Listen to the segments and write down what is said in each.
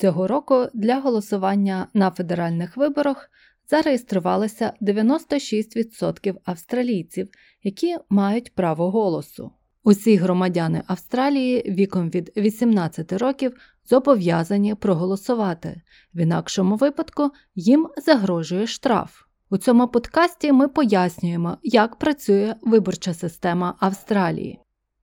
Цього року для голосування на федеральних виборах зареєструвалося 96% австралійців, які мають право голосу. Усі громадяни Австралії віком від 18 років зобов'язані проголосувати, в інакшому випадку їм загрожує штраф. У цьому подкасті ми пояснюємо, як працює виборча система Австралії.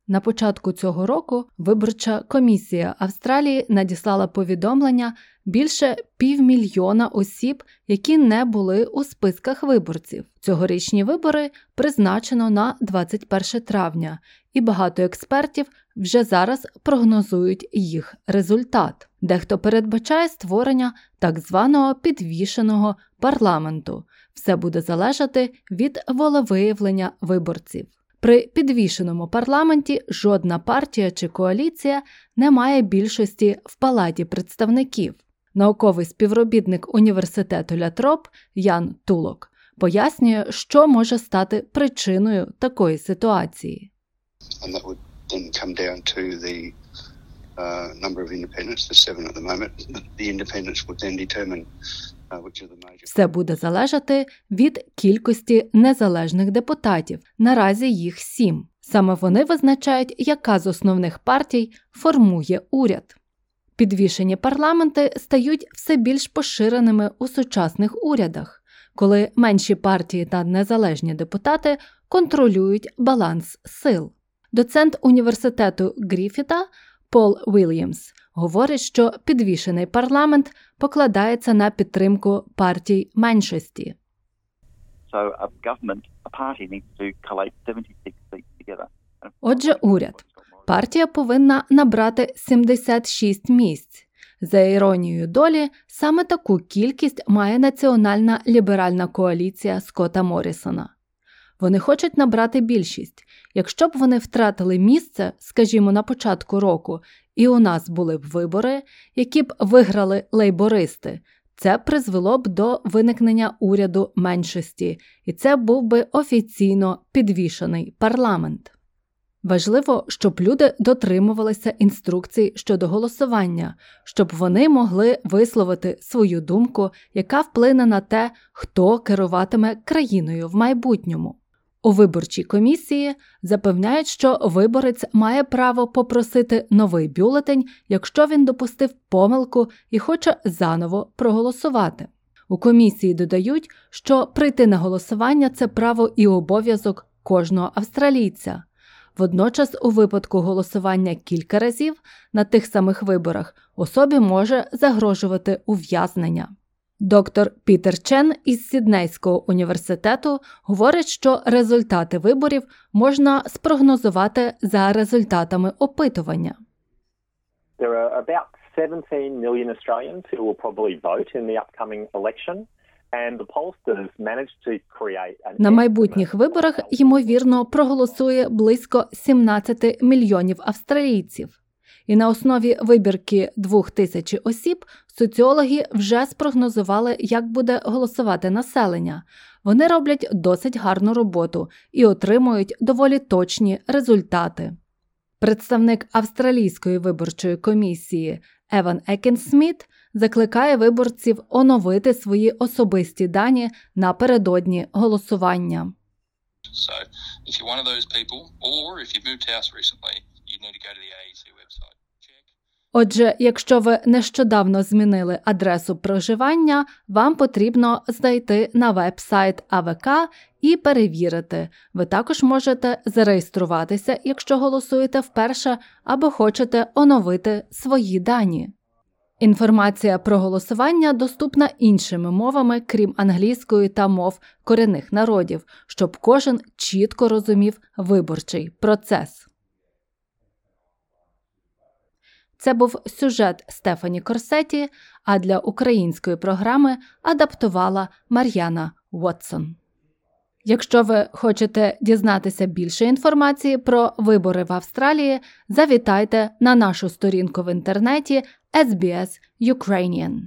На початку цього року виборча комісія Австралії надіслала повідомлення більше півмільйона осіб, які не були у списках виборців. Цьогорічні вибори призначено на 21 травня, і багато експертів вже зараз прогнозують їх результат. Дехто передбачає створення так званого підвішеного парламенту. Все буде залежати від волевиявлення виборців. При підвішеному парламенті жодна партія чи коаліція не має більшості в палаті представників. Науковий співробітник університету Лятроп Ян Тулок пояснює, що може стати причиною такої ситуації. Uh, number of independents, there's seven at the moment. The independents would then determine Все буде залежати від кількості незалежних депутатів. Наразі їх сім. Саме вони визначають, яка з основних партій формує уряд. Підвішені парламенти стають все більш поширеними у сучасних урядах, коли менші партії та незалежні депутати контролюють баланс сил. Доцент університету Гріфіта Пол Вільямс говорить, що підвішений парламент покладається на підтримку партій меншості. So a government, a party needs to collate 76 seats together. And Отже, уряд. Партія повинна набрати 76 місць. За іронією долі, саме таку кількість має національна ліберальна коаліція Скотта Моррісона. Вони хочуть набрати більшість. Якщо б вони втратили місце, скажімо, на початку року, і у нас були б вибори, які б виграли лейбористи, це призвело б до виникнення уряду меншості, і це був би офіційно підвішений парламент. Важливо, щоб люди дотримувалися інструкцій щодо голосування, щоб вони могли висловити свою думку, яка вплине на те, хто керуватиме країною в майбутньому. У виборчій комісії запевняють, що виборець має право попросити новий бюлетень, якщо він допустив помилку і хоче заново проголосувати. У комісії додають, що прийти на голосування це право і обов'язок кожного австралійця. Водночас, у випадку голосування кілька разів на тих самих виборах особі може загрожувати ув'язнення. Доктор Пітер Чен із Сіднейського університету говорить, що результати виборів можна спрогнозувати за результатами опитування. There are about 17 million Australians who will probably vote in the upcoming election. На майбутніх виборах ймовірно проголосує близько 17 мільйонів австралійців. І на основі вибірки двох тисяч осіб соціологи вже спрогнозували, як буде голосувати населення. Вони роблять досить гарну роботу і отримують доволі точні результати. Представник австралійської виборчої комісії Еван Екенсміт закликає виборців оновити свої особисті дані напередодні голосування. So if you're one of those people, or if you've moved house recently, Check. Отже, якщо ви нещодавно змінили адресу проживання, вам потрібно зайти на веб-сайт АВК і перевірити. Ви також можете зареєструватися, якщо голосуєте вперше або хочете оновити свої дані. Інформація про голосування доступна іншими мовами, крім англійської та мов корінних народів, щоб кожен чітко розумів виборчий процес. Це був сюжет Стефані Корсеті, а для української програми адаптувала Мар'яна Уотсон. Якщо ви хочете дізнатися більше інформації про вибори в Австралії, завітайте на нашу сторінку в інтернеті SBS Ukrainian.